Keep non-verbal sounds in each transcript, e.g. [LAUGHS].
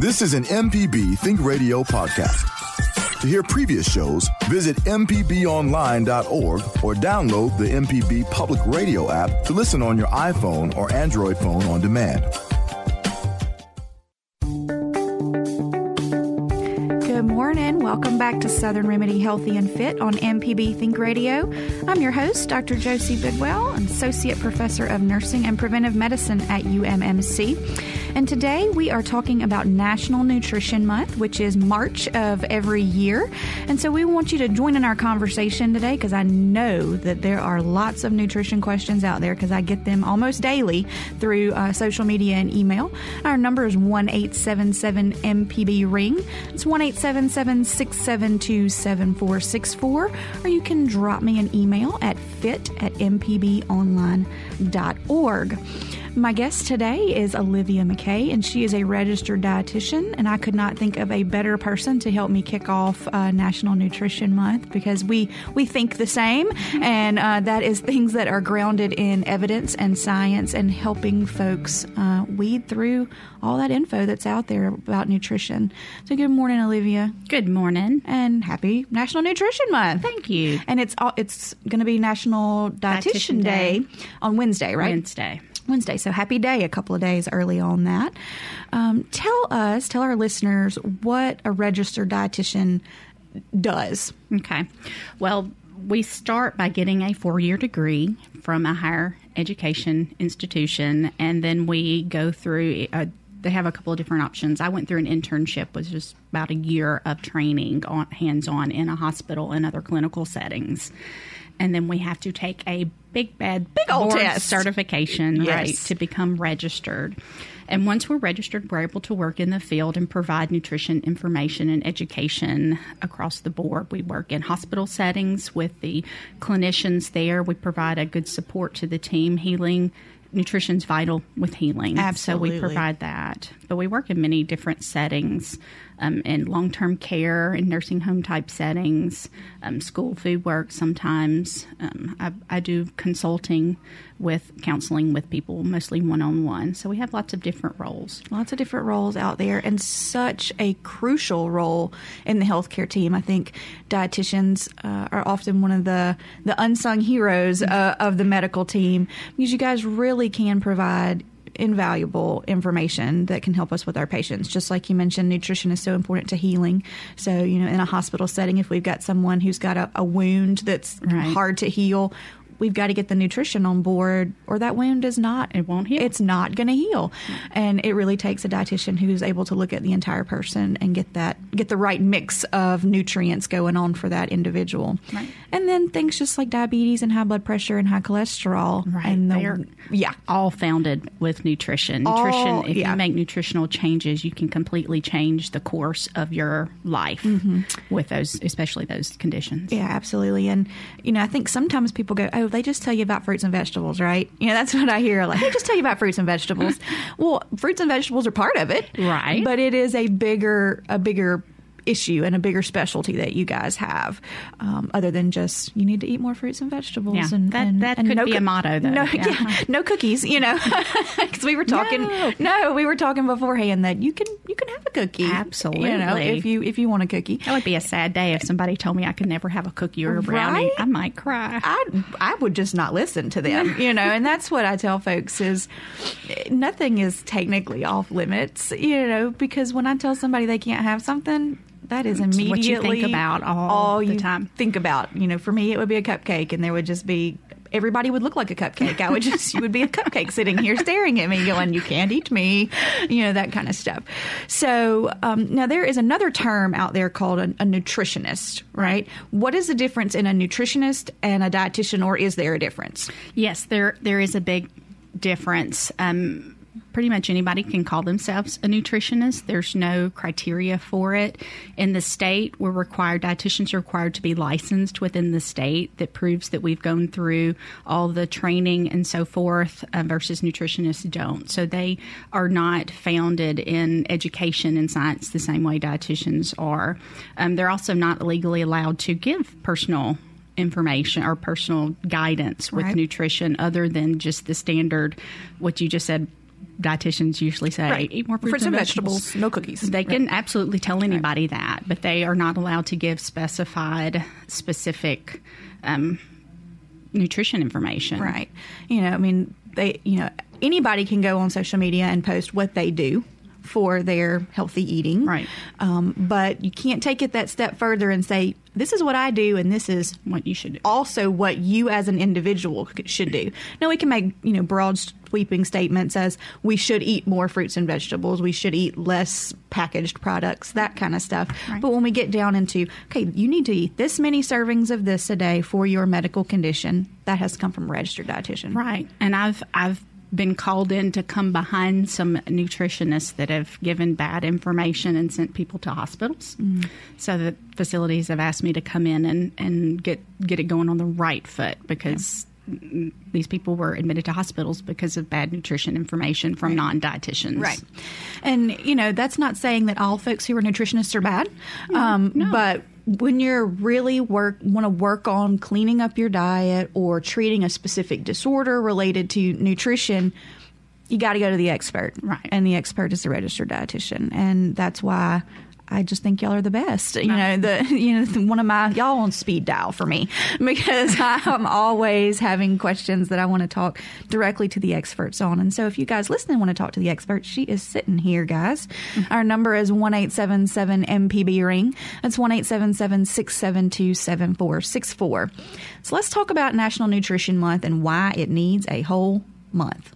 This is an MPB Think Radio podcast. To hear previous shows, visit MPBOnline.org or download the MPB Public Radio app to listen on your iPhone or Android phone on demand. Good morning. Welcome back to Southern Remedy Healthy and Fit on MPB Think Radio. I'm your host, Dr. Josie Bidwell, Associate Professor of Nursing and Preventive Medicine at UMMC. And today we are talking about National Nutrition Month, which is March of every year. And so we want you to join in our conversation today because I know that there are lots of nutrition questions out there because I get them almost daily through uh, social media and email. Our number is 1 877 MPB Ring. It's 1 877 672 7464. Or you can drop me an email at fit at mpbonline.org. My guest today is Olivia McKay, and she is a registered dietitian. And I could not think of a better person to help me kick off uh, National Nutrition Month because we we think the same, and uh, that is things that are grounded in evidence and science, and helping folks uh, weed through all that info that's out there about nutrition. So, good morning, Olivia. Good morning, and happy National Nutrition Month. Thank you. And it's all, it's going to be National Dietitian, Dietitian Day. Day. on Wednesday, right? Wednesday. Wednesday. So happy day a couple of days early on that. Um, tell us, tell our listeners what a registered dietitian does. Okay. Well, we start by getting a four year degree from a higher education institution, and then we go through. A, they have a couple of different options. I went through an internship, which was just about a year of training on hands on in a hospital and other clinical settings. And then we have to take a big bad Big old test. certification, Yes. right, to become registered. And once we're registered, we're able to work in the field and provide nutrition information and education across the board. We work in hospital settings with the clinicians there. We provide a good support to the team. Healing, nutrition's vital with healing. So we provide that. But we work in many different settings. Um, in long term care and nursing home type settings, um, school food work sometimes. Um, I, I do consulting with counseling with people, mostly one on one. So we have lots of different roles. Lots of different roles out there, and such a crucial role in the healthcare team. I think dietitians uh, are often one of the the unsung heroes uh, of the medical team because you guys really can provide invaluable information that can help us with our patients. Just like you mentioned, nutrition is so important to healing. So, you know, in a hospital setting, if we've got someone who's got a, a wound that's Right. hard to heal, we've got to get the nutrition on board, or that wound is not. It won't heal. It's not going to heal, and it really takes a dietitian who's able to look at the entire person and get that get the right mix of nutrients going on for that individual. Right. And then things just like diabetes and high blood pressure and high cholesterol. Right. And the, They are yeah. all founded with nutrition. All- Nutrition, if yeah. you make nutritional changes, you can completely change the course of your life mm-hmm. with those, especially those conditions. Yeah, absolutely. And, you know, I think sometimes people go, oh, they just tell you about fruits and vegetables, right? You know, that's [LAUGHS] what I hear. Like, they just tell you about fruits and vegetables. [LAUGHS] well, fruits and vegetables are part of it. Right. But it is a bigger, a bigger issue and a bigger specialty that you guys have um, other than just you need to eat more fruits and vegetables Yeah, and that- and, that and could no be a motto, though. no, Yeah. yeah, no cookies you know [LAUGHS] because we were talking No. no. we were talking beforehand that you can you can have a cookie absolutely. you know if you if you want a cookie That would be a sad day if somebody told me I could never have a cookie or a brownie. Right? I might cry. I I would just not listen to them, [LAUGHS] you know, and that's what I tell folks is nothing is technically off limits, you know, because when I tell somebody they can't have something, that is immediately what you think about all the you time. Think about, you know, for me it would be a cupcake, and there would just be everybody would look like a cupcake. I would just you would be a cupcake sitting here staring at me, going, "You can't eat me," you know that kind of stuff. So um, now there is another term out there called a, a nutritionist, right? What is the difference in a nutritionist and a dietitian, or is there a difference? Yes, there there is a big difference. Um, pretty much anybody can call themselves a nutritionist. There's no criteria for it. In the state, we're required, dietitians are required to be licensed within the state that proves that we've gone through all the training and so forth, uh, versus nutritionists don't. So they are not founded in education and science the same way dietitians are. Um, they're also not legally allowed to give personal information or personal guidance with Right. nutrition other than just the standard what you just said dietitians usually say Right. eat more fruits, Fruits and and vegetables. vegetables, no cookies. they can absolutely tell anybody that but they are not allowed to give specified specific um, nutrition information Right. You know, I mean, they, you know, anybody can go on social media and post what they do for their healthy eating. Right. Um, but you can't take it that step further and say, this is what I do and this is what you should do also what you as an individual should do. Now we can make you know broad sweeping statements as we should eat more fruits and vegetables, we should eat less packaged products, that kind of stuff. Right. But when we get down into okay, you need to eat this many servings of this a day for your medical condition, that has to come from a registered dietitian. Right. And I've I've been called in to come behind some nutritionists that have given bad information and sent people to hospitals. So the facilities have asked me to come in and, and get get it going on the right foot because these people were admitted to hospitals because of bad nutrition information from non-dietitians. Right. And, you know, that's not saying that all folks who are nutritionists are bad. um, But when you're really work want to work on cleaning up your diet or treating a specific disorder related to nutrition, you got to go to the expert. Right. And the expert is the registered dietitian. And that's why I just think y'all are the best. You know, the [LAUGHS] you know one of my y'all on speed dial for me [LAUGHS] because I'm always having questions that I want to talk directly to the experts on. And so if you guys listening want to talk to the expert, she is sitting here, guys. Mm-hmm. Our number is one eight seven seven MPB ring. That's one eight seven seven six seven two seven four six four. So let's talk about National Nutrition Month and why it needs a whole month.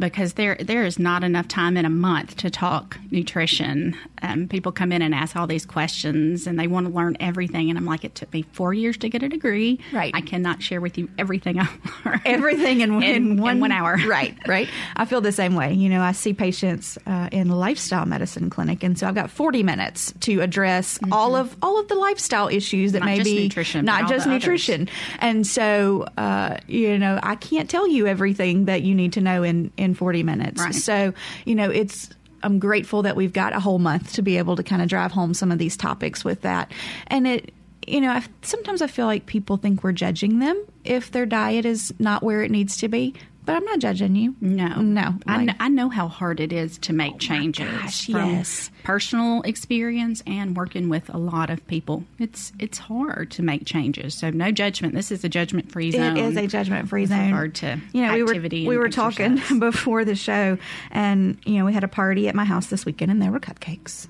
Because there there is not enough time in a month to talk nutrition. Um, people come in and ask all these questions, and they want to learn everything. And I'm like, it took me four years to get a degree. Right. I cannot share with you everything I learned. everything in, [LAUGHS] in, In- in one, one hour. [LAUGHS] Right, right. I feel the same way. You know, I see patients uh, in lifestyle medicine clinic, and so I've got 40 minutes to address all of all of the lifestyle issues that Mm-hmm. Not may just be nutrition, not just the others. nutrition. And so, uh, you know, I can't tell you everything that you need to know in in 40 minutes. Right. So, you know, it's I'm grateful that we've got a whole month to be able to kind of drive home some of these topics with that. And it, you know, I, sometimes I feel like people think we're judging them if their diet is not where it needs to be. But I'm not judging you. No, no. I, know, I know how hard it is to make oh changes gosh, from yes. personal experience and working with a lot of people. It's it's hard to make changes. So no judgment. This is a judgment free zone. It is a judgment free zone. regard to you know, we were we were talking [LAUGHS] before the show, and you know, we had a party at my house this weekend, and there were cupcakes,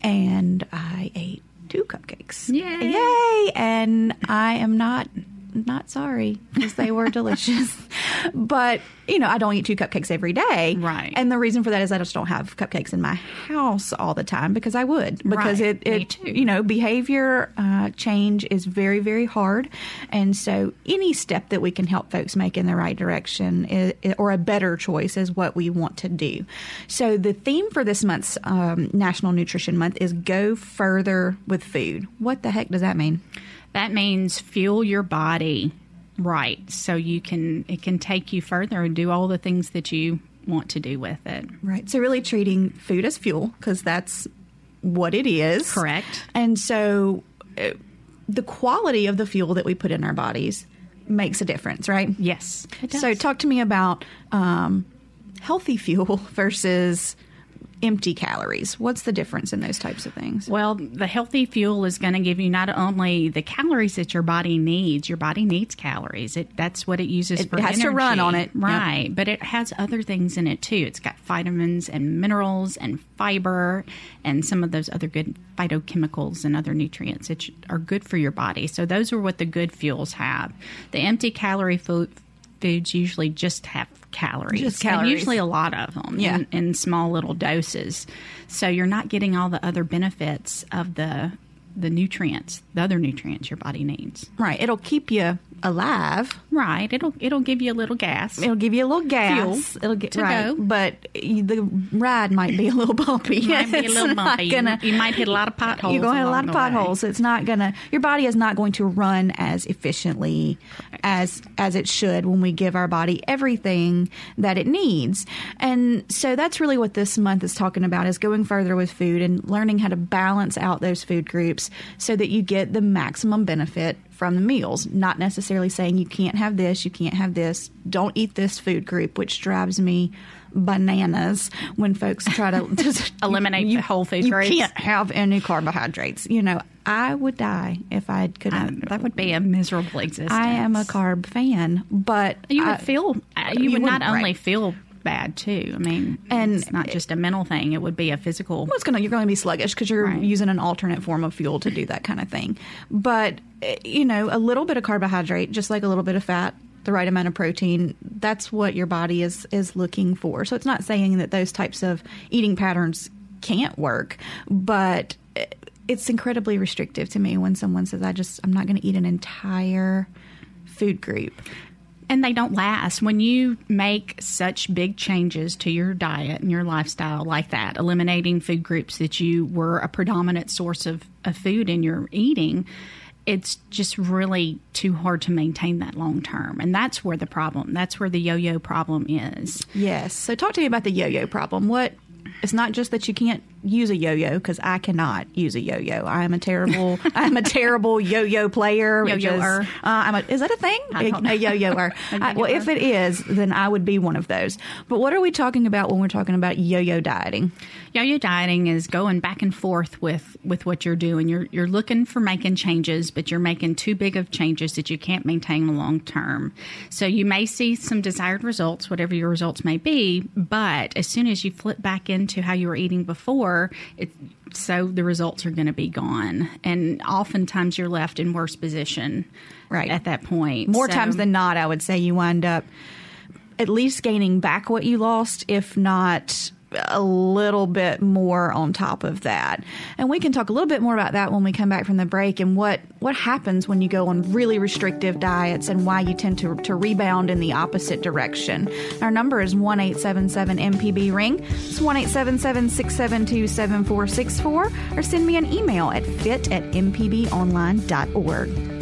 and I ate two cupcakes. Yay. Yay! And I am not not sorry because they were delicious. [LAUGHS] But you know, I don't eat two cupcakes every day, Right. And the reason for that is I just don't have cupcakes in my house all the time because I would because Right. it it you know behavior uh, change is very very hard, and so any step that we can help folks make in the right direction is, or a better choice is what we want to do. So the theme for this month's um, National Nutrition Month is go further with food. What the heck does that mean? That means fuel your body right so you can it can take you further and do all the things that you want to do with it. Right. So really treating food as fuel because that's what it is. Correct. And so uh, the quality of the fuel that we put in our bodies makes a difference, right? Yes. it does. So talk to me about um, healthy [LAUGHS] fuel versus empty calories. What's the difference in those types of things? Well, the healthy fuel is going to give you not only the calories that your body needs. Your body needs calories. It that's what it uses It for has to run energy. on it. Yep. right? But it has other things in it too. It's got vitamins and minerals and fiber and some of those other good phytochemicals and other nutrients that are good for your body. So those are what the good fuels have. The empty calorie food. Foods usually just have calories, Just calories. usually a lot of them Yeah. in, in small little doses. So you're not getting all the other benefits of the the nutrients, the other nutrients your body needs. Right. It'll keep you alive. Right. It'll it'll give you a little gas. It'll give you a little gas. Fuel It'll get to right, go. but the ride might be a little [LAUGHS] bumpy. It might be a little bumpy. Gonna, you might hit a lot of [LAUGHS] potholes. You're going to hit a lot of the way. potholes. It's not gonna. Your body is not going to run as efficiently as as it should when we give our body everything that it needs. And so that's really what this month is talking about: is going further with food and learning how to balance out those food groups so that you get the maximum benefit from the meals. Not necessarily saying you can't have this, you can't have this, don't eat this food group, which drives me bananas when folks try to [LAUGHS] just Eliminate the whole food group. you groups. can't have any carbohydrates. You know, I would die if I could. Um, that would be a miserable existence. I am a carb fan, but You would I- feel. uh, You, you would not only right. feel bad too. I mean, And- it's not just a mental thing. It would be a physical. Well, it's gonna you're going to be sluggish because you're Right. using an alternate form of fuel to do that kind of thing. But eh, you know, a little bit of carbohydrate, just like a little bit of fat, the right amount of protein, that's what your body is is looking for. So it's not saying that those types of eating patterns can't work, but eh, it's incredibly restrictive to me when someone says, "I just I'm not going to eat an entire food group." And they don't last when you make such big changes to your diet and your lifestyle like that eliminating food groups that you were a predominant source of, of food in your eating it's just really too hard to maintain that long term and that's where the problem that's where the yo-yo problem is Yes. So talk to me about the yo-yo problem. What it's not just that you can't use a yo-yo because I cannot use a yo-yo. I am a terrible [LAUGHS] I'm a terrible yo-yo player. which is- Yo-yoer. Uh, I'm a, is that a thing? I don't a, know. [LAUGHS] a yo-yoer. I- well, if it is, then I would be one of those. But what are we talking about when we're talking about yo-yo dieting? Yo-yo dieting is going back and forth with with what you're doing. You're you're looking for making changes, but you're making too big of changes that you can't maintain long term. So you may see some desired results, whatever your results may be, but as soon as you flip back into how you were eating before, it so the results are going to be gone, and oftentimes you're left in worse position Right. at that point. More So- times than not, I would say you wind up at least gaining back what you lost, if not a little bit more on top of that. And we can talk a little bit more about that when we come back from the break and what, what happens when you go on really restrictive diets and why you tend to, to rebound in the opposite direction. Our number is 1 877 MPB Ring. It's 1 877 672 7464 or send me an email at fit at mpbonline.org.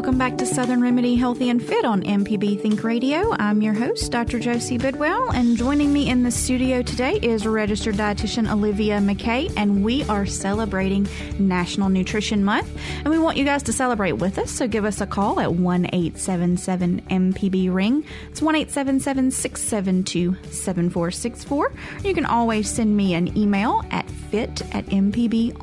Welcome back to Southern Remedy Healthy and Fit on MPB Think Radio. I'm your host, Dr. Josie Bidwell, and joining me in the studio today is registered dietitian Olivia McKay, and we are celebrating National Nutrition Month. And we want you guys to celebrate with us, so give us a call at 1 877 MPB Ring. It's 1 877 672 7464. You can always send me an email at fit at mpbonline.org.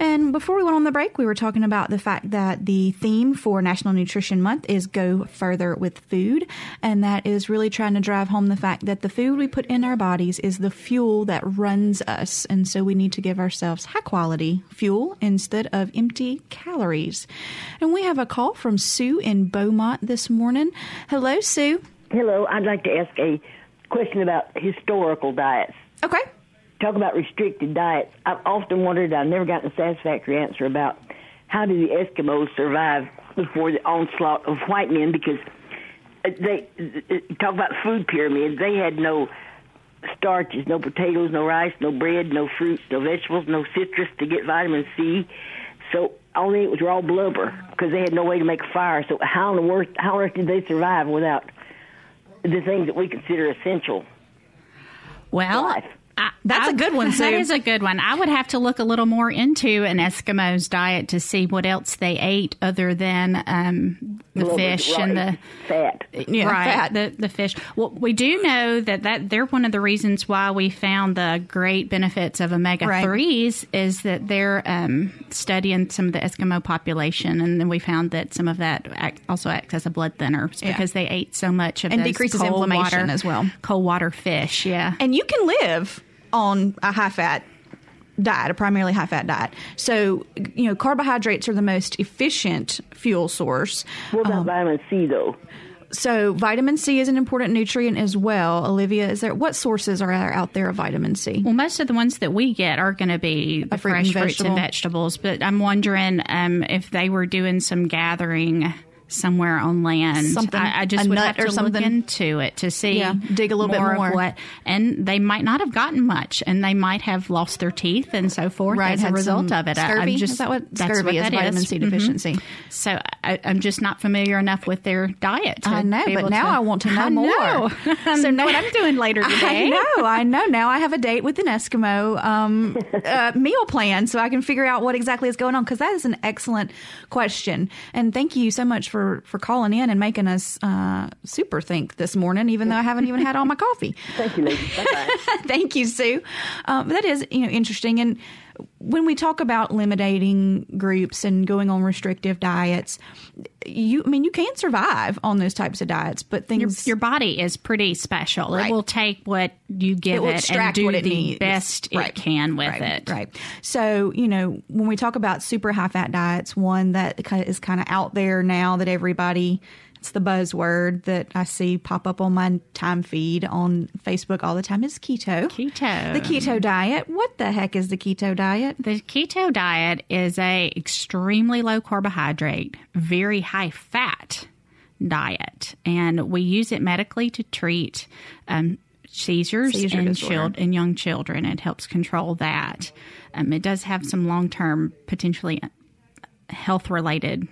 And before we went on the break, we were talking about the fact that the theme for National Nutrition Month is go further with food. And that is really trying to drive home the fact that the food we put in our bodies is the fuel that runs us. And so we need to give ourselves high quality fuel instead of empty calories. And we have a call from Sue in Beaumont this morning. Hello, Sue. Hello, I'd like to ask a question about historical diets. Okay. Talk about restricted diets. I've often wondered, I've never gotten a satisfactory answer about how do the Eskimos survive before the onslaught of white men because uh, they uh, talk about food pyramids. They had no starches, no potatoes, no rice, no bread, no fruits, no vegetables, no citrus to get vitamin C. So all they ate was raw blubber because they had no way to make a fire. So how on the earth, how on earth did they survive without the things that we consider essential? Well, Life. I, That's I- a good one, [LAUGHS] That Sue. is a good one. I would have to look a little more into an Eskimo's diet to see what else they ate other than um, the Blubber, fish and the fat. Yeah, right, fat. the the fish. Well, we do know that that they're one of the reasons why we found the great benefits of omega Right. threes is that they're um, studying some of the Eskimo population, and then we found that some of that act, also acts as a blood thinner Yeah. because they ate so much of And those decreases cold inflammation water- as well. Cold water fish, yeah. and you can live on a high fat diet, a primarily high fat diet. So, you know, carbohydrates are the most efficient fuel source. What about vitamin C though? So, vitamin C is an important nutrient as well. Olivia, is there what sources are there out there of vitamin C? Well, most of the ones that we get are going to be the fruit fresh and fruits and vegetables. But I'm wondering um, if they were doing some gathering somewhere on land. Something- I, I just a would have to look into it to see. Yeah, dig a little bit more more. of what. And they might not have gotten much, and they might have lost their teeth and so forth Right, as a result of it. I- Scurvy? I'm just is that what that's scurvy what is? Vitamin C Mhm. deficiency. So I, I'm just not familiar enough with their diet. I know, but now to- I want to [LAUGHS] know I more. [LAUGHS] so know what I'm doing later today. I know, I know. Now I have a date with an Eskimo um, [LAUGHS] uh, meal plan, so I can figure out what exactly is going on. Because that is an excellent question, and thank you so much for for calling in and making us uh, super think this morning, even though I haven't even had all my coffee. [LAUGHS] Thank you. Bye-bye. [LAUGHS] Thank you, Sue. Um, that is, you know, interesting. And when we talk about limiting groups and going on restrictive diets, you, I mean, you can survive on those types of diets, but your, things your body is pretty special. Right. It will take what you give it it, and do it the needs. best Right. it can with right. it. Right. So, you know, when we talk about super high fat diets, one that is kind of out there now that everybody, the buzzword that I see pop up on my time feed on Facebook all the time is keto. Keto. The keto diet. What the heck is the keto diet? The keto diet is a extremely low carbohydrate, very high fat diet, and we use it medically to treat um, seizures Seizure in, child, in young children. It helps control that. Um, it does have some long term, potentially health related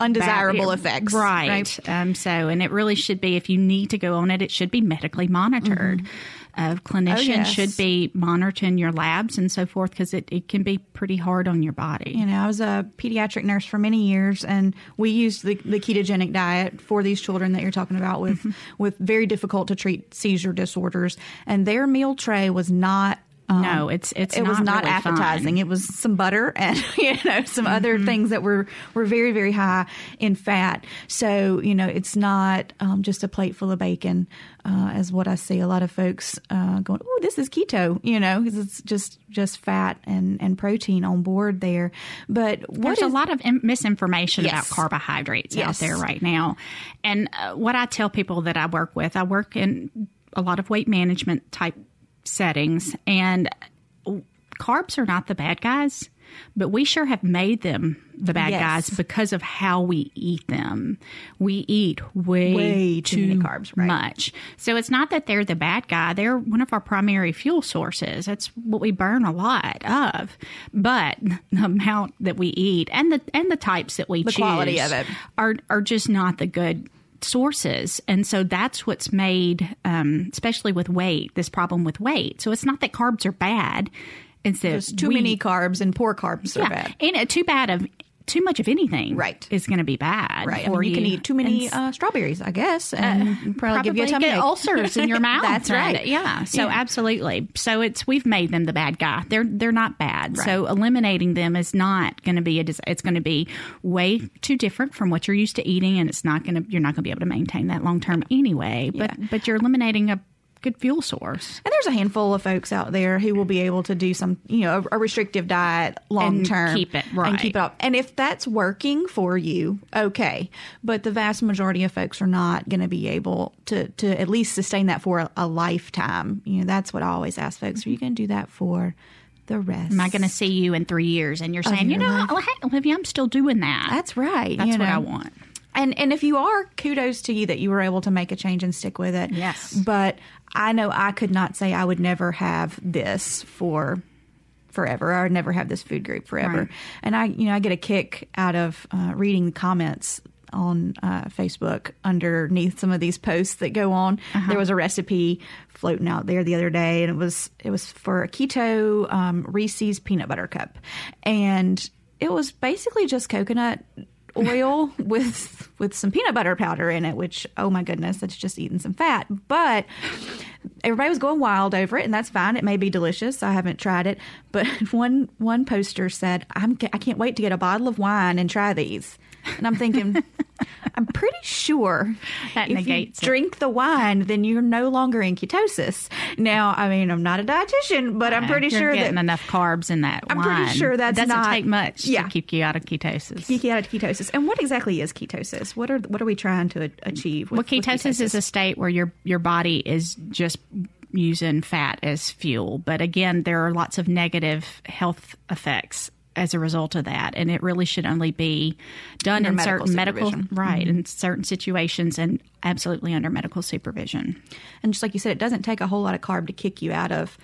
Undesirable bad- effects. Right. Um, so, and it really should be, if you need to go on it, it should be medically monitored. Uh, clinicians Mm-hmm. Oh, yes. should be monitoring your labs and so forth because it, it can be pretty hard on your body. You know, I was a pediatric nurse for many years, and we used the, the ketogenic diet for these children that you're talking about with Mm-hmm. with very difficult to treat seizure disorders. And their meal tray was not. Um, No, it's- it's it was not not really appetizing. fun. It was some butter and [LAUGHS] you know some other Mm-hmm. things that were were very very high in fat. So you know it's not um, just a plate full of bacon, uh, as what I see a lot of folks uh, going. Oh, this is keto. You know, because it's just just fat and and protein on board there. But what There's a lot of im- misinformation Yes. about carbohydrates Yes. out there right now. And uh, what I tell people that I work with, I work in a lot of weight management type settings, and carbs are not the bad guys. But we sure have made them the bad Yes. guys because of how we eat them. We eat way, Way too too many carbs, right. much. So it's not that they're the bad guy. They're one of our primary fuel sources. That's what we burn a lot of. But the amount that we eat and the and the types that we The choose quality of it. are are just not the good sources. And so that's what's made um, especially with weight this problem with weight. So it's not that carbs are bad. It's that There's too we- many carbs and poor carbs are bad. and uh, too bad of too much of anything Right. is going to be bad Right. I mean, you can eat too many uh, strawberries, I guess, and probably, give you a tummy get ache. ulcers in your [LAUGHS] mouth. That's right. Yeah. So Yeah. absolutely. So it's we've made them the bad guy. They're they're not bad. So eliminating them is not going to be a. dis- It's going to be way too different from what you're used to eating, and it's not going to. You're not going to be able to maintain that long term anyway. But Yeah. but you're eliminating a good fuel source. And there's a handful of folks out there who will be able to do some, you know, a, a restrictive diet long term keep it, right, and keep it up. And if that's working for you, okay. But the vast majority of folks are not going to be able to to at least sustain that for a, a lifetime. You know, that's what I always ask folks: Are you going to do that for the rest? Am I going to see you in three years and you're saying, you know, life. oh, hey, Olivia, I'm still doing that. That's right. That's you what know. I want. And and if you are, kudos to you that you were able to make a change and stick with it. Yes. But I know I could not say I would never have this for forever. I would never have this food group forever. Right. And I, you know, I get a kick out of uh, reading the comments on uh, Facebook underneath some of these posts that go on. There was a recipe floating out there the other day, and it was it was for a keto um, Reese's peanut butter cup, and it was basically just coconut oil with with some peanut butter powder in it which oh my goodness that's just eating some fat. But everybody was going wild over it and that's fine. It may be delicious. I haven't tried it. But [LAUGHS] one one poster said i'm i can't wait to get a bottle of wine and try these and i'm thinking [LAUGHS] i'm pretty sure That if negates it. you drink the wine then you're no longer in ketosis now i mean i'm not a dietitian but i'm Uh, pretty you're sure getting that enough carbs in that I'm wine. pretty sure that's doesn't not- take much Yeah. to keep you out of ketosis. Keep you out of ketosis and what exactly is ketosis what are what are we trying to achieve with, well, with ketosis, is a state where your your body is just using fat as fuel. But again, there are lots of negative health effects as a result of that, and it really should only be done Under in medical certain medical supervision. Mm-hmm. right in certain situations and absolutely under medical supervision. And just like you said, it doesn't take a whole lot of carb to kick you out of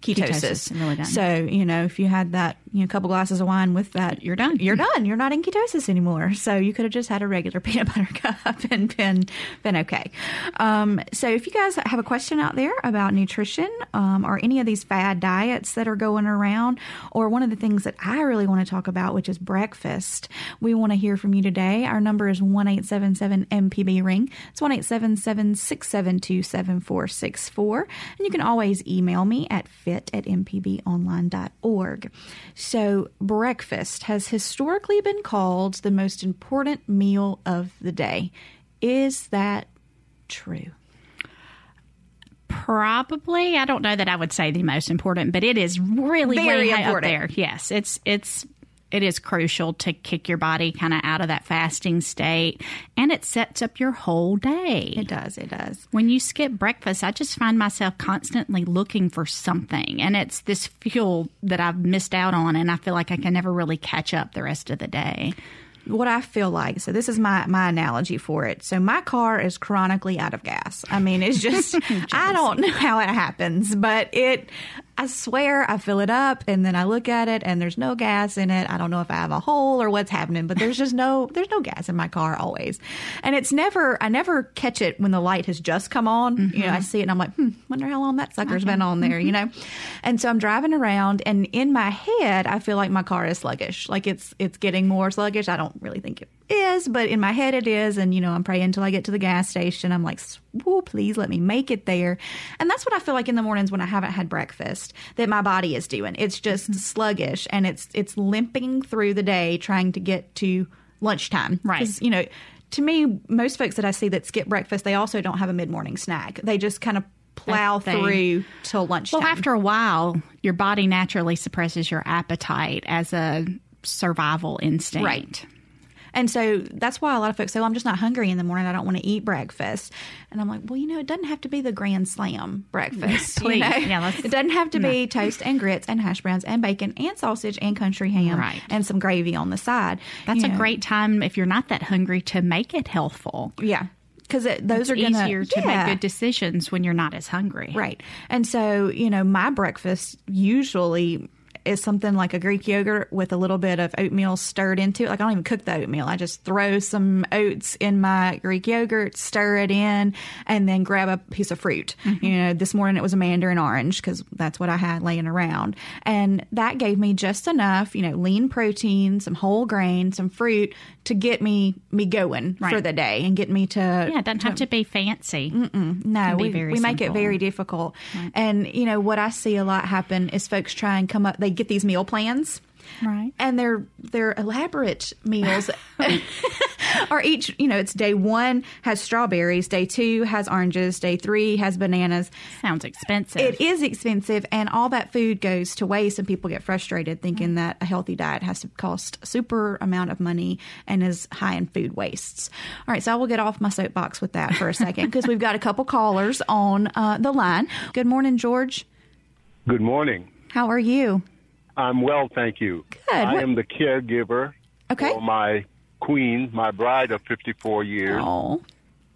ketosis. Ketosis, really doesn't. So you know, if you had that, you know, couple glasses of wine with that, You're done. You're done. You're not in ketosis anymore. [LAUGHS] So you could have just had a regular [LAUGHS] peanut butter cup and been been okay. Um, so if you guys have a question out there about nutrition um, or any of these fad diets that are going around, or one of the things that I really want to talk about, which is breakfast, we want to hear from you today. Our number is one eight seven seven MPB ring. It's one eight seven seven six seven two seven four six four, and you can always email me at at mpbonline.org. So, breakfast has historically been called the most important meal of the day. Is that true? Probably, I don't know that I would say the most important, but it is really Very high up important. there. Yes, it's it's it is crucial to kick your body kind of out of that fasting state, and it sets up your whole day. It does. It does. when you skip breakfast, I just find myself constantly looking for something, and it's this fuel that I've missed out on, and I feel like I can never really catch up the rest of the day. what I feel like. So this is my my analogy for it. So my car is chronically out of gas. I mean, it's just [LAUGHS] I don't know how it happens, but it I swear I fill it up and then I look at it and there's no gas in it. I don't know if I have a hole or what's happening, but there's just no [LAUGHS] there's no gas in my car always. And it's never I never catch it when the light has just come on. You know, I see it and I'm like, "Hmm, wonder how long that sucker's been on there, you know?" And so I'm driving around and in my head I feel like my car is sluggish. Like it's it's getting more sluggish. I don't really think it is, but in my head it is. And, you know, I'm praying until I get to the gas station. I'm like, oh, please let me make it there. And that's what I feel like in the mornings when I haven't had breakfast that my body is doing. It's just mm-hmm. sluggish and it's, it's limping through the day trying to get to lunchtime. Right. You know, to me, most folks that I see that skip breakfast, they also don't have a mid morning snack. They just kind of plow through till lunchtime. Well, after a while, your body naturally suppresses your appetite as a survival instinct. Right. And so that's why a lot of folks say, well, I'm just not hungry in the morning. I don't want to eat breakfast. And I'm like, well, you know, it doesn't have to be the grand slam breakfast. [LAUGHS] you know? Yeah, it doesn't have to be toast and grits and hash browns and bacon and sausage and country ham Right. and some gravy on the side. That's You a know, great time if you're not that hungry to make it healthful. Yeah. Because those It's are going easier to yeah. make good decisions when you're not as hungry. Right. And so, you know, my breakfast usually is something like a Greek yogurt with a little bit of oatmeal stirred into it. Like I don't even cook the oatmeal. I just throw some oats in my Greek yogurt, stir it in, and then grab a piece of fruit. Mm-hmm. You know, this morning it was a mandarin orange because that's what I had laying around. And that gave me just enough, you know, lean protein, some whole grain, some fruit to get me me going for the day and get me to Yeah, it doesn't have to be fancy. no, we, we make it very difficult. And, you know, what I see a lot happen is folks try and come up, they get these meal plans. Right. And they're they're elaborate meals. [LAUGHS] are each, you know, it's day one has strawberries, day two has oranges, day three has bananas. Sounds expensive. It is expensive, and all that food goes to waste, and people get frustrated thinking that a healthy diet has to cost a super amount of money and is high in food wastes. All right, so I will get off my soapbox with that for a second because we've got a couple callers on uh, the line. Good morning, George. Good morning. How are you? I'm well, thank you. Good. I What- am the caregiver Okay. for my queen, my bride of 54 years, Oh,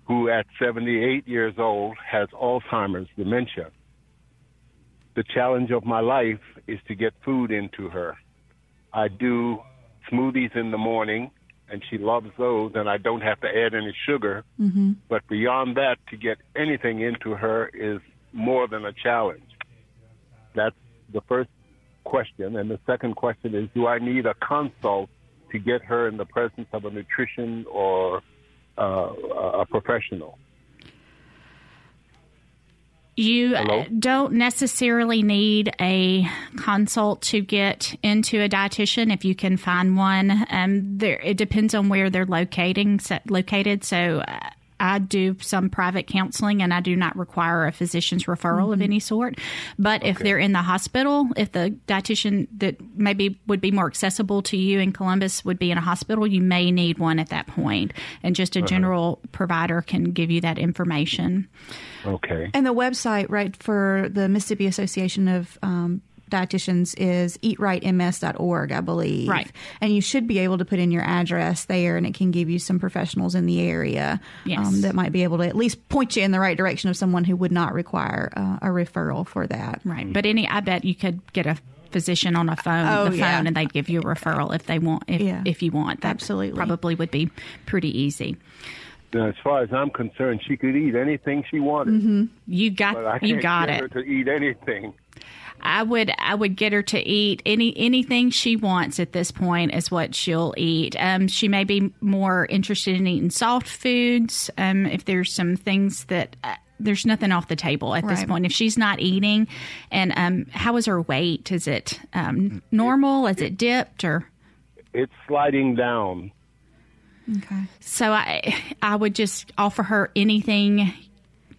who at 78 years old has Alzheimer's dementia. the challenge of my life is to get food into her. I do smoothies in the morning, and she loves those, and I don't have to add any sugar. Mm-hmm. But beyond that, to get anything into her is more than a challenge. That's the first question. And the second question is Do I need a consult to get her in the presence of a nutrition or uh, a professional? You Hello? don't necessarily need a consult to get into a dietitian if you can find one. Um, there, it depends on where they're locating so, located. So. Uh, I do some private counseling and I do not require a physician's referral of any sort. But if they're in the hospital, if the dietitian that maybe would be more accessible to you in Columbus would be in a hospital, you may need one at that point. And just a general provider can give you that information. Okay. And the website, right, for the Mississippi Association of um, Dietitians is eatrightms.org, I believe. Right. And you should be able to put in your address there, and it can give you some professionals in the area um, that might be able to at least point you in the right direction of someone who would not require uh, a referral for that. Right. But any, I bet you could get a physician on a phone, Oh, the phone, yeah. and they'd give you a referral if they want, if, Yeah. if you want. That Absolutely. probably would be pretty easy. Now, as far as I'm concerned, she could eat anything she wanted. Mm-hmm. You got, But I can't you got get it. her to eat anything. I would I would get her to eat any anything she wants at this point is what she'll eat. Um, she may be more interested in eating soft foods. Um, if there's some things that uh, there's nothing off the table at this point. If she's not eating, and um, how is her weight? Is it um, normal? Is it dipped or? It's sliding down. Okay. So I I would just offer her anything.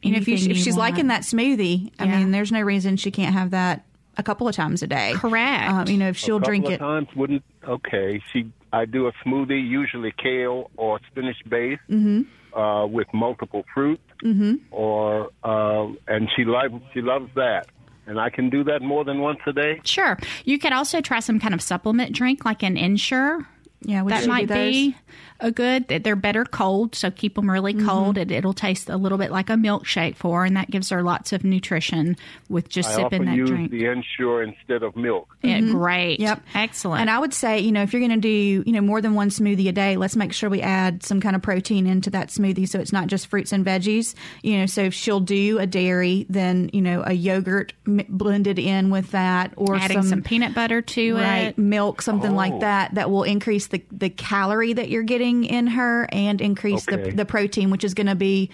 You know, if, you, anything if she's want. liking that smoothie, I Yeah. mean, there's no reason she can't have that a couple of times a day. Correct. Um, you know, if she'll a couple drink of it. times wouldn't okay. She I do a smoothie, usually kale or spinach based, Mm-hmm. uh, with multiple fruit, mm-hmm. or uh, and she loves she loves that, and I can do that more than once a day. Sure. You could also try some kind of supplement drink like an Ensure. Yeah, we that should do might be a good. That they're better cold, so keep them really Mm-hmm. cold. It, it'll taste a little bit like a milkshake for, her, and that gives her lots of nutrition with just I sipping often that use drink. the Ensure instead of milk. Yeah, great. Yep. Excellent. And I would say, you know, if you're going to do, you know, more than one smoothie a day, let's make sure we add some kind of protein into that smoothie so it's not just fruits and veggies. You know, so if she'll do a dairy, then, you know, a yogurt m- blended in with that or adding some, peanut butter to right, it. milk, something Oh. like that, that will increase the, the calorie that you're getting in her and increase Okay. the, the protein, which is going to be,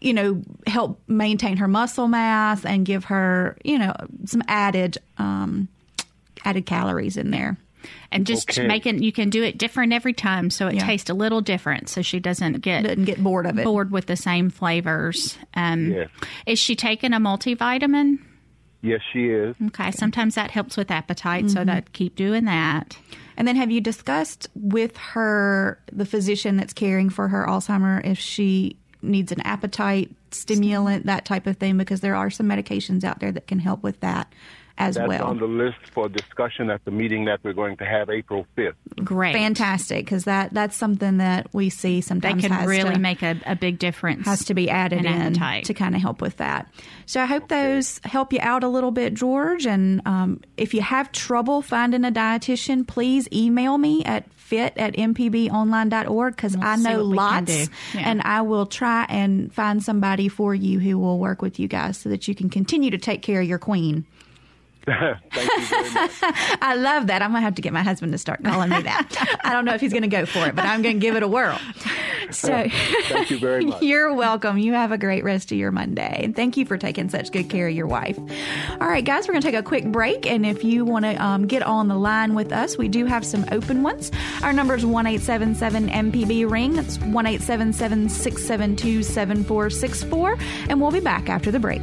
you know, help maintain her muscle mass and give her, you know, some added, um, added calories in there. And just Okay. making you can do it different every time, so it Yeah. tastes a little different, so she doesn't get Doesn't get bored of it. bored with the same flavors. Um, Yes. Is she taking a multivitamin? Yes, she is. Okay, sometimes that helps with appetite, Mm-hmm. so that keep doing that. And then have you discussed with her, the physician that's caring for her Alzheimer, if she needs an appetite stimulant, that type of thing? Because there are some medications out there that can help with that as That's well. on the list for discussion at the meeting that we're going to have April 5th. Great. Fantastic, because that that's something that we see They sometimes can has really to, make a, a big difference. has to be added in in appetite. to kind of help with that. So I hope those help you out a little bit, George. And um, if you have trouble finding a dietitian, please email me at fit at mpbonline.org because I know what we can lots. Yeah. and I will try and find somebody for you who will work with you guys so that you can continue to take care of your queen. Thank you very much. [LAUGHS] [LAUGHS] I love that. I'm going to have to get my husband to start calling me that. I don't know if he's going to go for it, but I'm going to give it a whirl. So Thank you very [LAUGHS] much. You're welcome. You have a great rest of your Monday. And thank you for taking such good care of your wife. All right, guys, we're going to take a quick break. And if you want to um, get on the line with us, we do have some open ones. Our number is 1 MPB ring. That's 1 672 7464. And we'll be back after the break.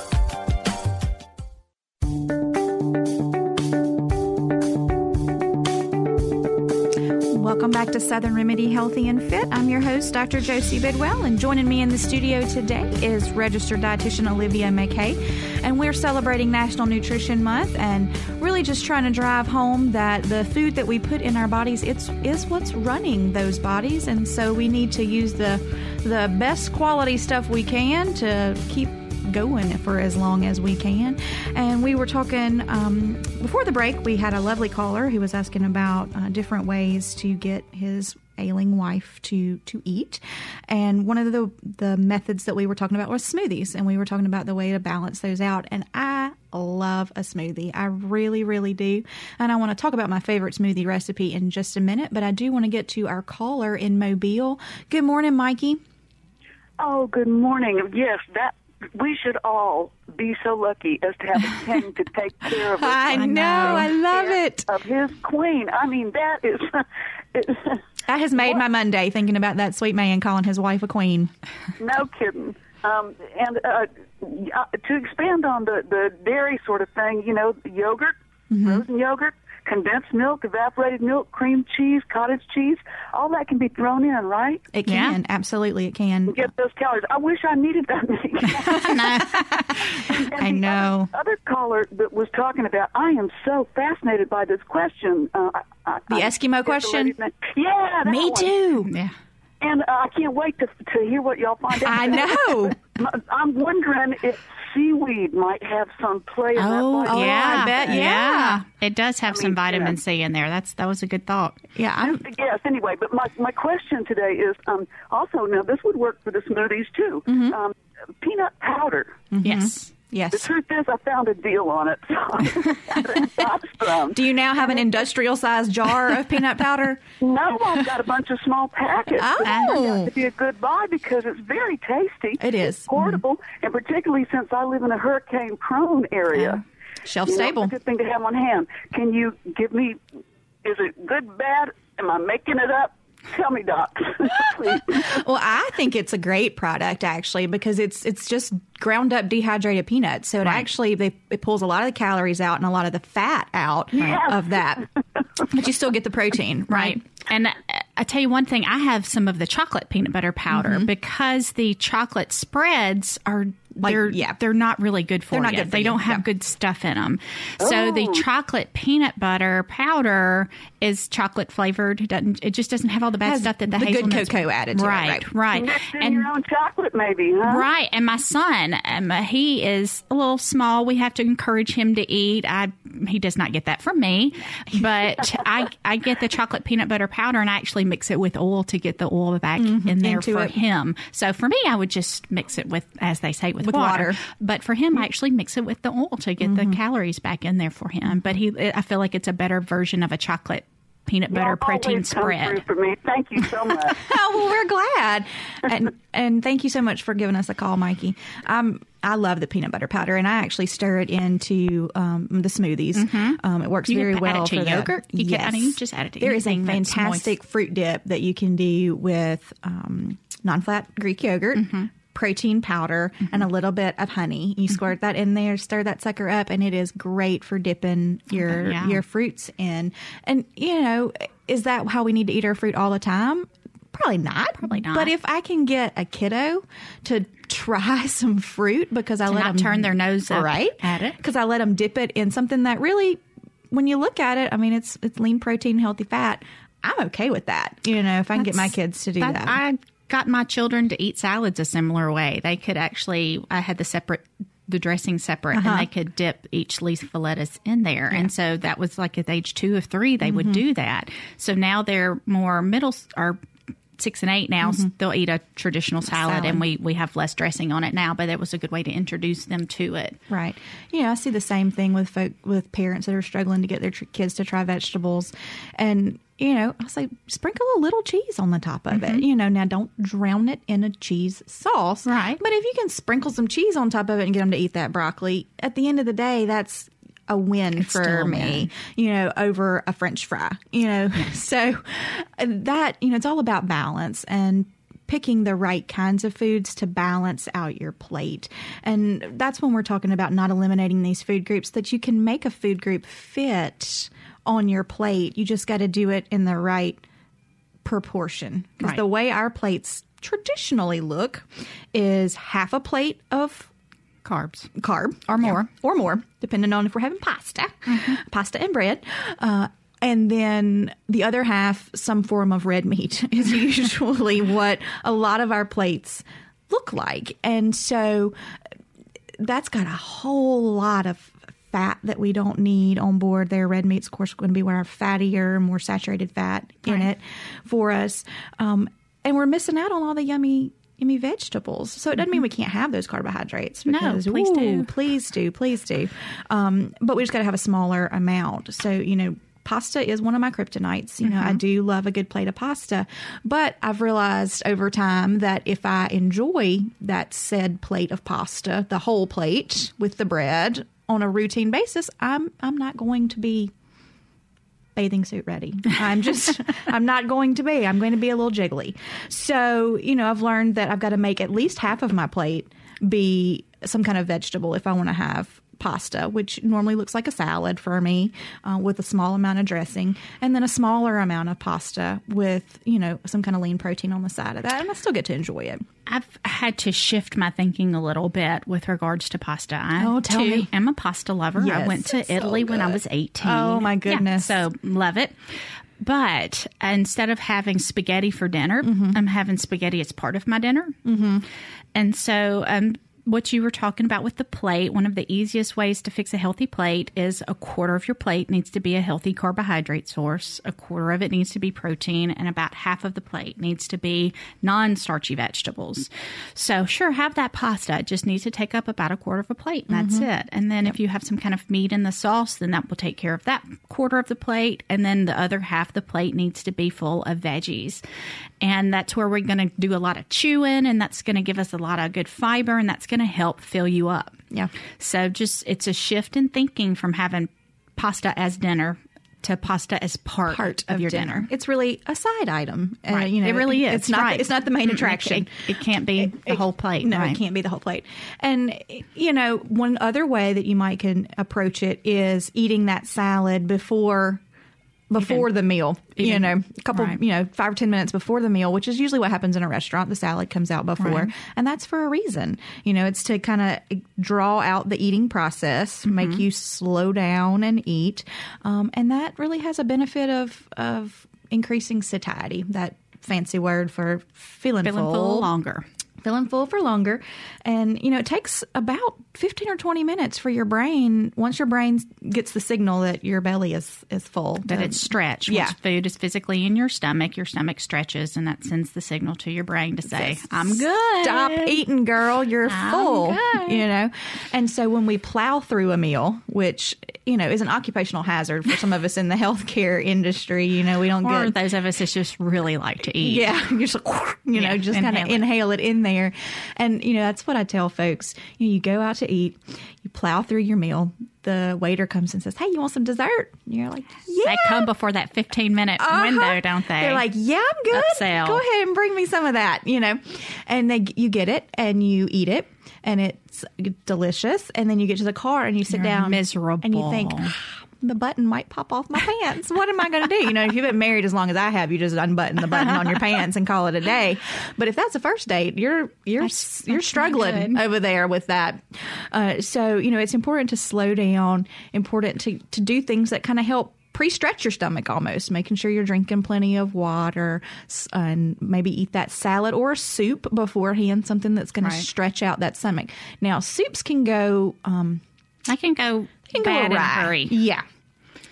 Southern Remedy Healthy and Fit. I'm your host, Dr. Josie Bidwell, and joining me in the studio today is registered dietitian Olivia McKay. And we're celebrating National Nutrition Month and really just trying to drive home that the food that we put in our bodies it's is what's running those bodies, and so we need to use the the best quality stuff we can to keep going for as long as we can. And we were talking um, before the break, we had a lovely caller who was asking about different ways to get his ailing wife to to eat. And one of the the methods that we were talking about was smoothies and we were talking about the way to balance those out. And i love a smoothie. I really really do. And i want to talk about my favorite smoothie recipe in just a minute but i do want to get to our caller in mobile. Good morning mikey. Oh, good morning. Yes, that we should all be so lucky as to have a [LAUGHS] king to take care of us. i know i love it Of his queen. I mean, that is. [LAUGHS] that has made my monday thinking about that sweet man calling his wife a queen no kidding. Um, and uh, uh, to expand on the the dairy sort of thing, you know, yogurt, frozen yogurt, condensed milk, evaporated milk, cream cheese, cottage cheese, all that can be thrown in, right? it can absolutely it can Get those calories. I wish I needed that many. [LAUGHS] [LAUGHS] And I know. Other, other caller that was talking about, I am so fascinated by this question. Uh, I, I, The I Eskimo forget the question? lady's name. Yeah, that me one. too Yeah. And uh, I can't wait to to hear what y'all find [LAUGHS] out. I know. I'm wondering if seaweed might have some play in Oh, that. Oh, body. yeah. I bet, yeah. It does have some mean, vitamin yeah. C in there. That's that was a good thought. Yeah, I'm. Yes. Anyway, but my my question today is um, also now this would work for the smoothies too. Mm-hmm. Um, peanut powder. Yes. The truth is, I found a deal on it. So [LAUGHS] [LAUGHS] Do you now have an industrial sized jar of peanut powder? No, I've got a bunch of small packets. Oh. It turned to be a good buy because it's very tasty. It is. It's portable, mm-hmm. and particularly since I live in a hurricane-prone area, Shelf you know, stable. it's a good thing to have on hand. Can you give me? Is it good, bad? Am I making it up? Tell me, doc. [LAUGHS] Well, I think it's a great product actually because it's it's just ground up dehydrated peanuts. So it actually they, it pulls a lot of the calories out and a lot of the fat out of that, but you still get the protein, right? Right. And uh, I tell you one thing, I have some of the chocolate peanut butter powder Mm-hmm. because the chocolate spreads are Like, they're yeah. they're not really good for They're not you. good for they you, don't have good stuff in them. So the chocolate peanut butter powder is chocolate flavored. It doesn't it just doesn't have all the bad stuff that the, the good cocoa added to it, right, right. right. And your own chocolate, maybe, huh? Right, and my son, um, he is a little small. We have to encourage him to eat. I he does not get that from me, but I I get the chocolate peanut butter powder and I actually mix it with oil to get the oil back in there for it. him. So for me, I would just mix it with, as they say, with, With water. But for him, I actually mix it with the oil to get the calories back in there for him. But he, I feel like it's a better version of a chocolate peanut butter Y'all protein always spread. for me. Thank you so much. [LAUGHS] Oh well, we're glad, and [LAUGHS] and thank you so much for giving us a call, Mikey. Um, I love the peanut butter powder, and I actually stir it into um, the smoothies. Um, it works Mm-hmm. You very can add it well to for the- yogurt. You can- yes. I mean, you just add it to There is a fantastic fruit dip that you can do with um, non-flat Greek yogurt. Mm-hmm. Protein powder mm-hmm. and a little bit of honey. You mm-hmm. squirt that in there, stir that sucker up, and it is great for dipping your yeah. your fruits in. And you know, is that how we need to eat our fruit all the time? Probably not. Probably not. But if I can get a kiddo to try [LAUGHS] some fruit because I To let not them turn their nose up right at it. because I let them dip it in something that really, when you look at it, I mean it's it's lean protein, healthy fat. I'm okay with that. You know, if I can get my kids to do that. I got my children to eat salads a similar way. They could actually, I had the separate, the dressing separate, Uh-huh. and they could dip each leaf of lettuce in there. And so that was like at age two or three, they Mm-hmm. would do that. So now they're more middle or six and eight now. They'll eat a traditional salad, Mm-hmm. Salad. and we, we have less dressing on it now, but it was a good way to introduce them to it. Right. You know, I see the same thing with folk with parents that are struggling to get their tr- kids to try vegetables, and you know, I say sprinkle a little cheese on the top of it. You know, now don't drown it in a cheese sauce. Right. But if you can sprinkle some cheese on top of it and get them to eat that broccoli, at the end of the day, that's a win still for me, win. you know, over a French fry, you know. [LAUGHS] So uh, that, you know, it's all about balance and picking the right kinds of foods to balance out your plate. And that's when we're talking about not eliminating these food groups, that you can make a food group fit on your plate. You just got to do it in the right proportion. Because Right. the way our plates traditionally look is half a plate of Carbs. carb Or more. Yeah, or more, depending on if we're having pasta, pasta and bread. Uh, and then the other half, some form of red meat, [LAUGHS] is usually what a lot of our plates look like. And so that's got a whole lot of fat that we don't need on board there. Red meat's, of course, going to be where our fattier, more saturated fat in Right. it for us. Um, and we're missing out on all the yummy, yummy vegetables. So it doesn't mean we can't have those carbohydrates. No, please ooh, do. Please do. Please do. Um, but we just got to have a smaller amount. So, you know, pasta is one of my kryptonites. You know, I do love a good plate of pasta, but I've realized over time that if I enjoy that said plate of pasta, the whole plate with the bread on a routine basis, I'm I'm not going to be bathing suit ready. I'm just, [LAUGHS] I'm not going to be. I'm going to be a little jiggly. So, you know, I've learned that I've got to make at least half of my plate be some kind of vegetable if I want to have pasta, which normally looks like a salad for me uh, with a small amount of dressing, and then a smaller amount of pasta with, you know, some kind of lean protein on the side of that. And I still get to enjoy it. I've had to shift my thinking a little bit with regards to pasta. I Oh, tell too me. am a pasta lover. I went to it's so Italy when I was 18. Oh, my Yeah, goodness. so love it. But instead of having spaghetti for dinner, Mm-hmm. I'm having spaghetti as part of my dinner. Mm-hmm. And so, um, what you were talking about with the plate, one of the easiest ways to fix a healthy plate is a quarter of your plate needs to be a healthy carbohydrate source, a quarter of it needs to be protein, and about half of the plate needs to be non starchy vegetables. So, sure, have that pasta. It just needs to take up about a quarter of a plate, and that's mm-hmm. it. And then if you have some kind of meat in the sauce, then that will take care of that quarter of the plate. And then the other half of the plate needs to be full of veggies. And that's where we're going to do a lot of chewing, and that's going to give us a lot of good fiber, and that's going to help fill you up. Yeah. So just it's a shift in thinking from having pasta as dinner to pasta as part, Part of, your dinner. It's really a side item. Uh, Right. you know, It really is, It's not. right. It's not the main attraction. It- it can't be the whole plate, No, right. it can't be the whole plate. And you know, one other way that you might can approach it is eating that salad before before Even- the meal. you know, a couple, right. you know, five or ten minutes before the meal, which is usually what happens in a restaurant. The salad comes out before, Right. and that's for a reason. You know, it's to kind of draw out the eating process, Mm-hmm. make you slow down and eat, um, and that really has a benefit of of increasing satiety. That fancy word for feeling, Feeling full longer. Feeling full for longer. And, you know, it takes about 15 or 20 minutes for your brain, once your brain gets the signal that your belly is, is full. that to- it's stretched. yeah. Once food is physically in your stomach, your stomach stretches, and that sends the signal to your brain to say, "I'm good. Stop eating, girl. You're I'm full. good. You know? And so when we plow through a meal, which, you know, is an occupational hazard for some of us in the healthcare industry, you know, we don't Or get. those of us that just really like to eat. Yeah, [LAUGHS] you're just like, you know, Yeah, just kind of inhale it in there. And, you know, that's what I tell folks. You know, you go out to eat, you plow through your meal, the waiter comes and says, Hey, you want some dessert? And you're like, Yeah. They come before that 15 minute Uh-huh. window, don't they? They're like, yeah, I'm good. Upsell. Go ahead and bring me some of that, you know. And they, you get it and you eat it and it's delicious. And then you get to the car and you sit You're down, miserable. and you think. "Ah, The button might pop off my pants. What am I going to do? You know, if you've been married as long as I have, you just unbutton the button on your pants and call it a day. But if that's a first date, you're you're That's- you're that's struggling over there with that. Uh, so you know, it's important to slow down. Important to to do things that kind of help pre-stretch your stomach almost making sure you're drinking plenty of water and maybe eat that salad or soup beforehand something that's going Right. to stretch out that stomach now soups can go um I can go can go bad a awry. hurry. yeah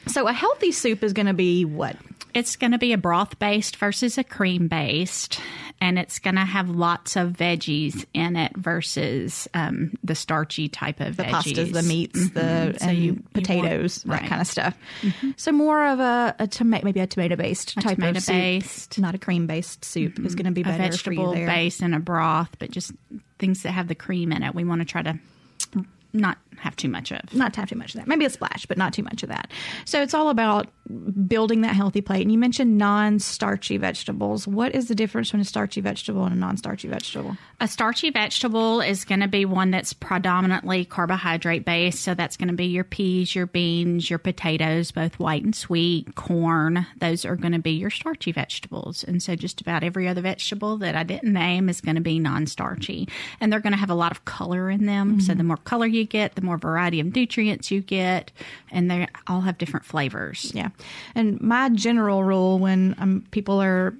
so a healthy soup is going to be what It's going to be a broth based versus a cream based, and it's going to have lots of veggies in it versus um, the starchy type of the veggies. pastas, the meats, the Mhm. So you- you want- potatoes, that right. Mm-hmm. kind of stuff. So more of a, a tomato, maybe a tomato based A type of soup, not a cream based soup is going to be a better for you vegetable there. base and a broth, but just things that have the cream in it. We want to try to not have too much of. not to have too much of that. Maybe a splash, but not too much of that. So it's all about building that healthy plate. And you mentioned non-starchy vegetables. What is the difference between a starchy vegetable and a non-starchy vegetable? A starchy vegetable is going to be one that's predominantly carbohydrate based. So that's going to be your peas, your beans, your potatoes, both white and sweet, corn. Those are going to be your starchy vegetables. And so just about every other vegetable that I didn't name is going to be non starchy. And they're going to have a lot of color in them. So the more color you get, the more variety of nutrients you get. And they all have different flavors. Yeah. And my general rule when um, people are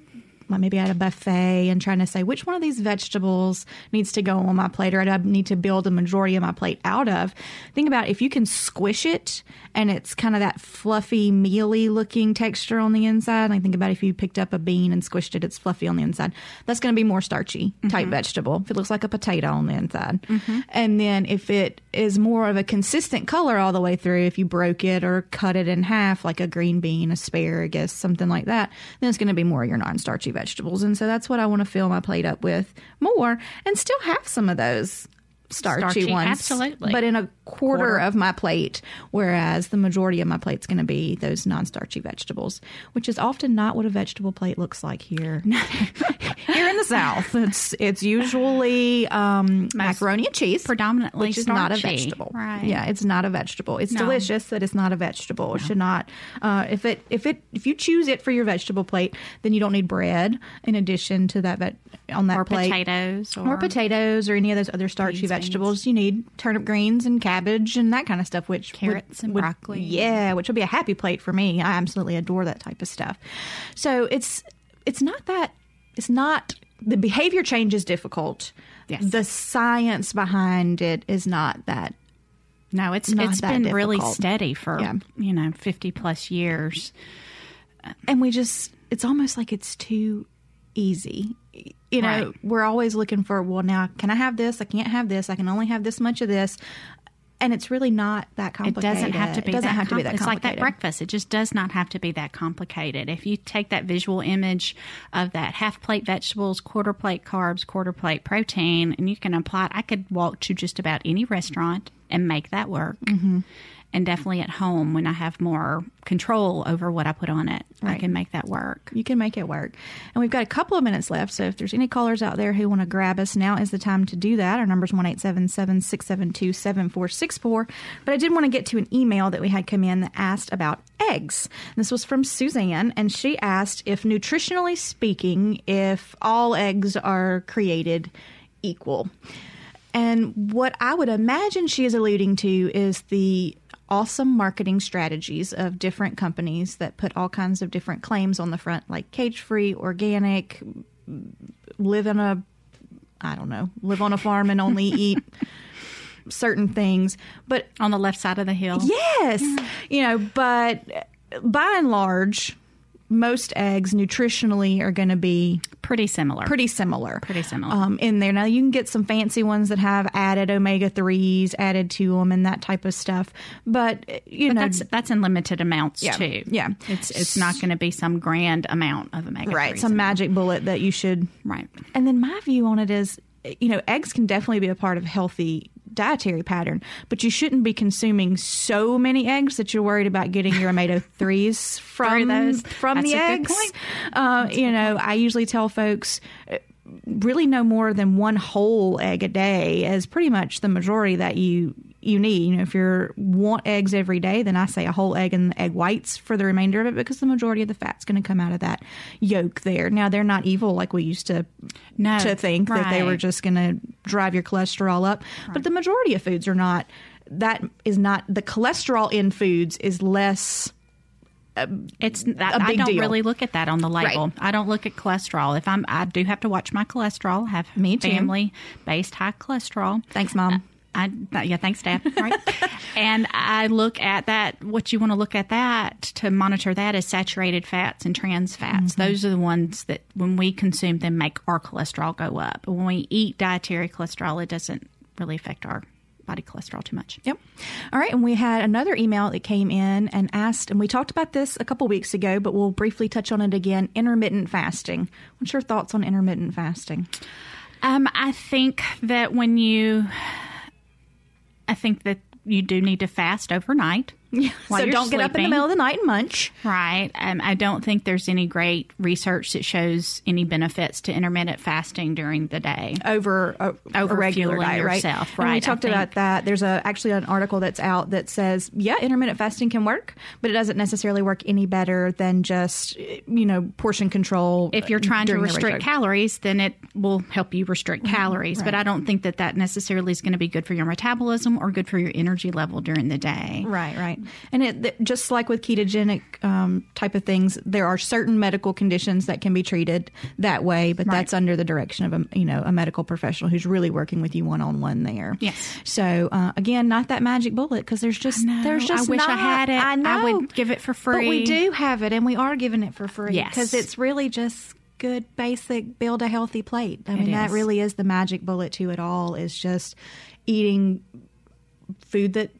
like maybe at a buffet and trying to say which one of these vegetables needs to go on my plate or I need to build the majority of my plate out of. Think about if you can squish it and it's kind of that fluffy, mealy looking texture on the inside. I think about if you picked up a bean and squished it, it's fluffy on the inside. That's going to be more starchy type mm-hmm. vegetable. If it looks like a potato on the inside, mm-hmm. and then if it is more of a consistent color all the way through, if you broke it or cut it in half, like a green bean, asparagus, something like that, then it's going to be more your non-starchy vegetables. And so that's what I want to fill my plate up with more, and still have some of those starchy, Starchy, ones, absolutely. but in a quarter, of my plate, whereas the majority of my plate's going to be those non-starchy vegetables, which is often not what a vegetable plate looks like here. [LAUGHS] here in the South, it's it's usually um, macaroni and cheese, predominantly which is not a vegetable. Right. Yeah, it's not a vegetable. It's No. delicious, but it's not a vegetable. It should not. Uh, if it if it if you choose it for your vegetable plate, then you don't need bread in addition to that vet, on that Or plate potatoes. Or, or potatoes or any of those other starchy Beans, vegetables. You need turnip greens and cabbage and that kind of stuff, which would- Carrots and would- broccoli. Yeah, which would be a happy plate for me. I absolutely adore that type of stuff. So it's it's not that it's not the behavior change is difficult. Yes. The science behind it is not that No, it's Not it's been really steady for Yeah. you know fifty plus years. and we just it's almost like it's too easy you know Right. we're always looking for well now can i have this i can't have this i can only have this much of this and it's really not that complicated. It doesn't have to be. that have to be com- that It's like that breakfast. It just does not have to be that complicated. If you take that visual image of that half plate vegetables, quarter plate carbs, quarter plate protein, and you can apply it, I could walk to just about any restaurant and make that work. Mm-hmm. And definitely at home when I have more control over what I put on it, I can make that work. you can make it work. And we've got a couple of minutes left. So if there's any callers out there who want to grab us, now is the time to do that. Our number's 1 672 7464. But I did want to get to an email that we had come in that asked about eggs. This was from Suzanne, and she asked if, nutritionally speaking, if all eggs are created equal. And what I would imagine she is alluding to is the awesome marketing strategies of different companies that put all kinds of different claims on the front, like cage free, organic, live in a, I don't know, live on a farm and only [LAUGHS] eat certain things. But On the left side of the hill. Yes, you know, but by and large, most eggs nutritionally are going to be Pretty similar. pretty similar. Pretty similar. Um, in there. Now, you can get some fancy ones that have added omega 3s added to them and that type of stuff. But, you But know, that's that's in limited amounts Yeah, too. yeah. it's it's not going to be some grand amount of omega right, some magic bullet that you should. right. And then my view on it is, you know, eggs can definitely be a part of healthy dietary pattern, but you shouldn't be consuming so many eggs that you're worried about getting your omega [LAUGHS] threes from those. from That's the eggs. Uh, you know, I usually tell folks. uh, Really, no more than one whole egg a day is pretty much the majority that you you need. You know, if you want eggs every day, then I say a whole egg and egg whites for the remainder of it because the majority of the fat's going to come out of that yolk there. Now they're not evil like we used to No, to think that they were just going to drive your cholesterol up. But the majority of foods are not. That is not the cholesterol in foods is less. Um, it's a I, don't deal. really look at that on the label. Right. I don't look at cholesterol. If I'm, I do have to watch my cholesterol. I have Me too. family based high cholesterol. Thanks, mom. Uh, I yeah, thanks, Dad. Right, [LAUGHS] and I look at that. What you want to look at that to monitor that is saturated fats and trans fats. Mm-hmm. Those are the ones that when we consume them make our cholesterol go up. But when we eat dietary cholesterol, it doesn't really affect our body cholesterol too much. Yep. All right. And we had another email that came in and asked, and we talked about this a couple weeks ago, but we'll briefly touch on it again intermittent fasting. What's your thoughts on intermittent fasting? Um, I think that when you I think that you do need to fast overnight. Yeah. [LAUGHS] so don't get up in the middle of the night and munch. Right. Um, I don't think there's any great research that shows any benefits to intermittent fasting during the day. over a Over regular diet, right? yourself, And we right, talked about that. There's a actually an article that's out that says, yeah, intermittent fasting can work, but it doesn't necessarily work any better than just you know portion control. If you're trying to restrict calories, then it will help you restrict calories. But I don't think that that necessarily is going to be good for your metabolism or good for your energy level during the day. Right, right. And it th- just like with ketogenic um, type of things, there are certain medical conditions that can be treated that way, but Right. that's under the direction of a you know a medical professional who's really working with you one on one there. Yes. So uh, again, not that magic bullet because there's just know. there's just I wish I had it. I know. I would give it for free. But we do have it, and we are giving it for free. Yes. because it's really just good basic build a healthy plate. I mean, that is. really is the magic bullet to it all. Is just eating food that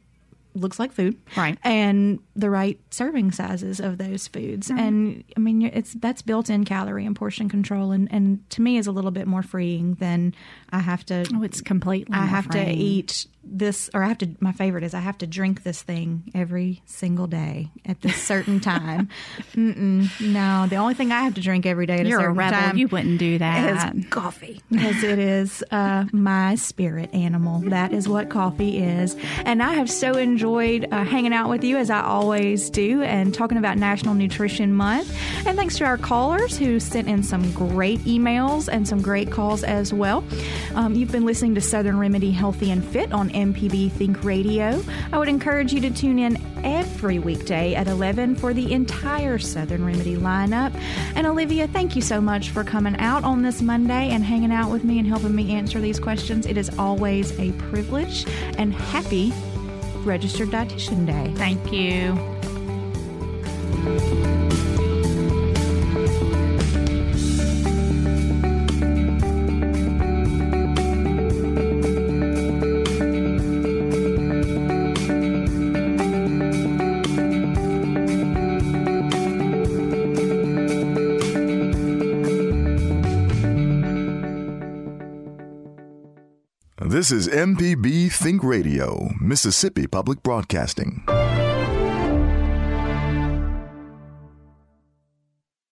looks like food, Right. And the right serving sizes of those foods, mm-hmm. and I mean, it's that's built-in calorie and portion control, and and to me is a little bit more freeing than I have to. Oh, it's completely. I have to eat this, or I have to. My favorite is I have to drink this thing every single day at this certain [LAUGHS] time. Mm-mm, no, the only thing I have to drink every day at You're a a certain rebel. time You wouldn't do that. is coffee because it is uh, my spirit animal. That is what coffee is. And I have so enjoyed uh, hanging out with you as I always do and talking about National Nutrition Month. And thanks to our callers who sent in some great emails and some great calls as well. Um, you've been listening to Southern Remedy Healthy and Fit MPB Think Radio. I would encourage you to tune in every weekday at 11 for the entire Southern Remedy lineup. And Olivia, thank you so much for coming out on this Monday and hanging out with me and helping me answer these questions. It is always a privilege and happy Registered Dietitian Day. Thank you. This is MPB Think Radio, Mississippi Public Broadcasting.